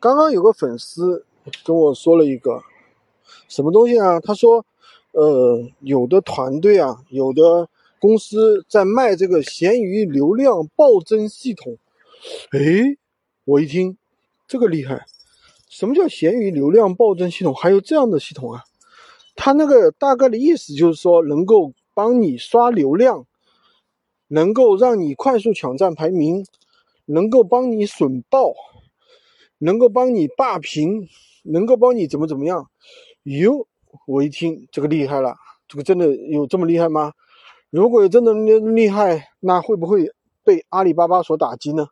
刚刚有个粉丝跟我说了一个什么东西啊？他说，呃，有的团队啊，有的公司在卖这个闲鱼流量暴增系统。诶，我一听，这个厉害！什么叫闲鱼流量暴增系统？还有这样的系统啊？他那个大概的意思就是说，能够帮你刷流量，能够让你快速抢占排名，能够帮你损爆。能够帮你霸屏，能够帮你怎么怎么样？哟，我一听这个厉害了，这个真的有这么厉害吗？如果有真的厉害，那会不会被阿里巴巴所打击呢？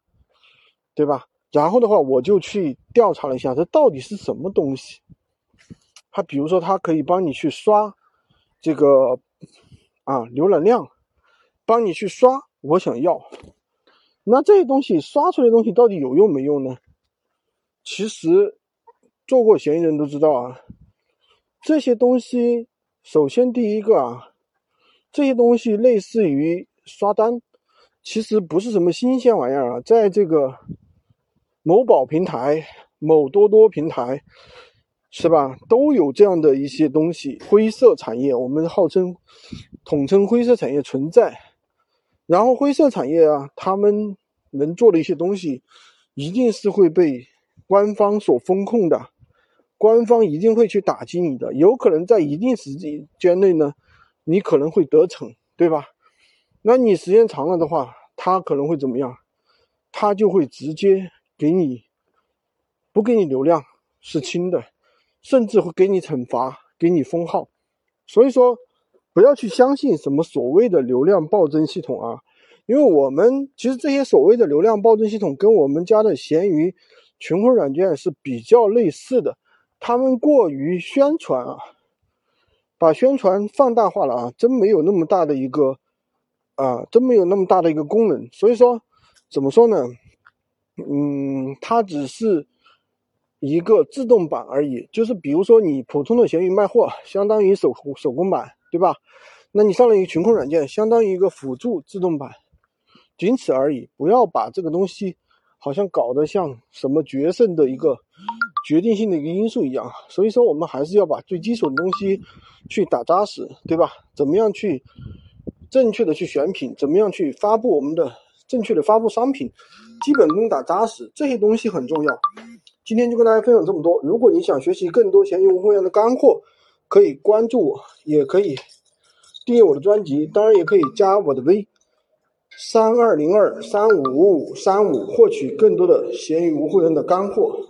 对吧？然后的话，我就去调查了一下，这到底是什么东西？它比如说，它可以帮你去刷这个啊浏览量，帮你去刷我想要。那这些东西刷出来的东西到底有用没用呢？其实，做过闲鱼人都知道啊，这些东西，首先第一个啊，这些东西类似于刷单，其实不是什么新鲜玩意儿啊，在这个某宝平台、某多多平台，是吧，都有这样的一些东西，灰色产业，我们号称统称灰色产业存在。然后灰色产业啊，他们能做的一些东西，一定是会被。官方所风控的，官方一定会去打击你的，有可能在一定时间内呢，你可能会得逞，对吧？那你时间长了的话，他可能会怎么样？他就会直接给你不给你流量是轻的，甚至会给你惩罚，给你封号。所以说，不要去相信什么所谓的流量暴增系统啊，因为我们其实这些所谓的流量暴增系统跟我们家的闲鱼。群控软件是比较类似的，他们过于宣传啊，把宣传放大化了啊，真没有那么大的一个啊，真没有那么大的一个功能。所以说，怎么说呢？嗯，它只是一个自动版而已。就是比如说，你普通的闲鱼卖货，相当于手手工版，对吧？那你上了一个群控软件，相当于一个辅助自动版，仅此而已。不要把这个东西。好像搞得像什么决胜的一个决定性的一个因素一样，所以说我们还是要把最基础的东西去打扎实，对吧？怎么样去正确的去选品，怎么样去发布我们的正确的发布商品，基本功打扎实，这些东西很重要。今天就跟大家分享这么多。如果你想学习更多闲鱼无货源的干货，可以关注我，也可以订阅我的专辑，当然也可以加我的微。三二零二三五五五三五，获取更多的闲鱼无货源的干货。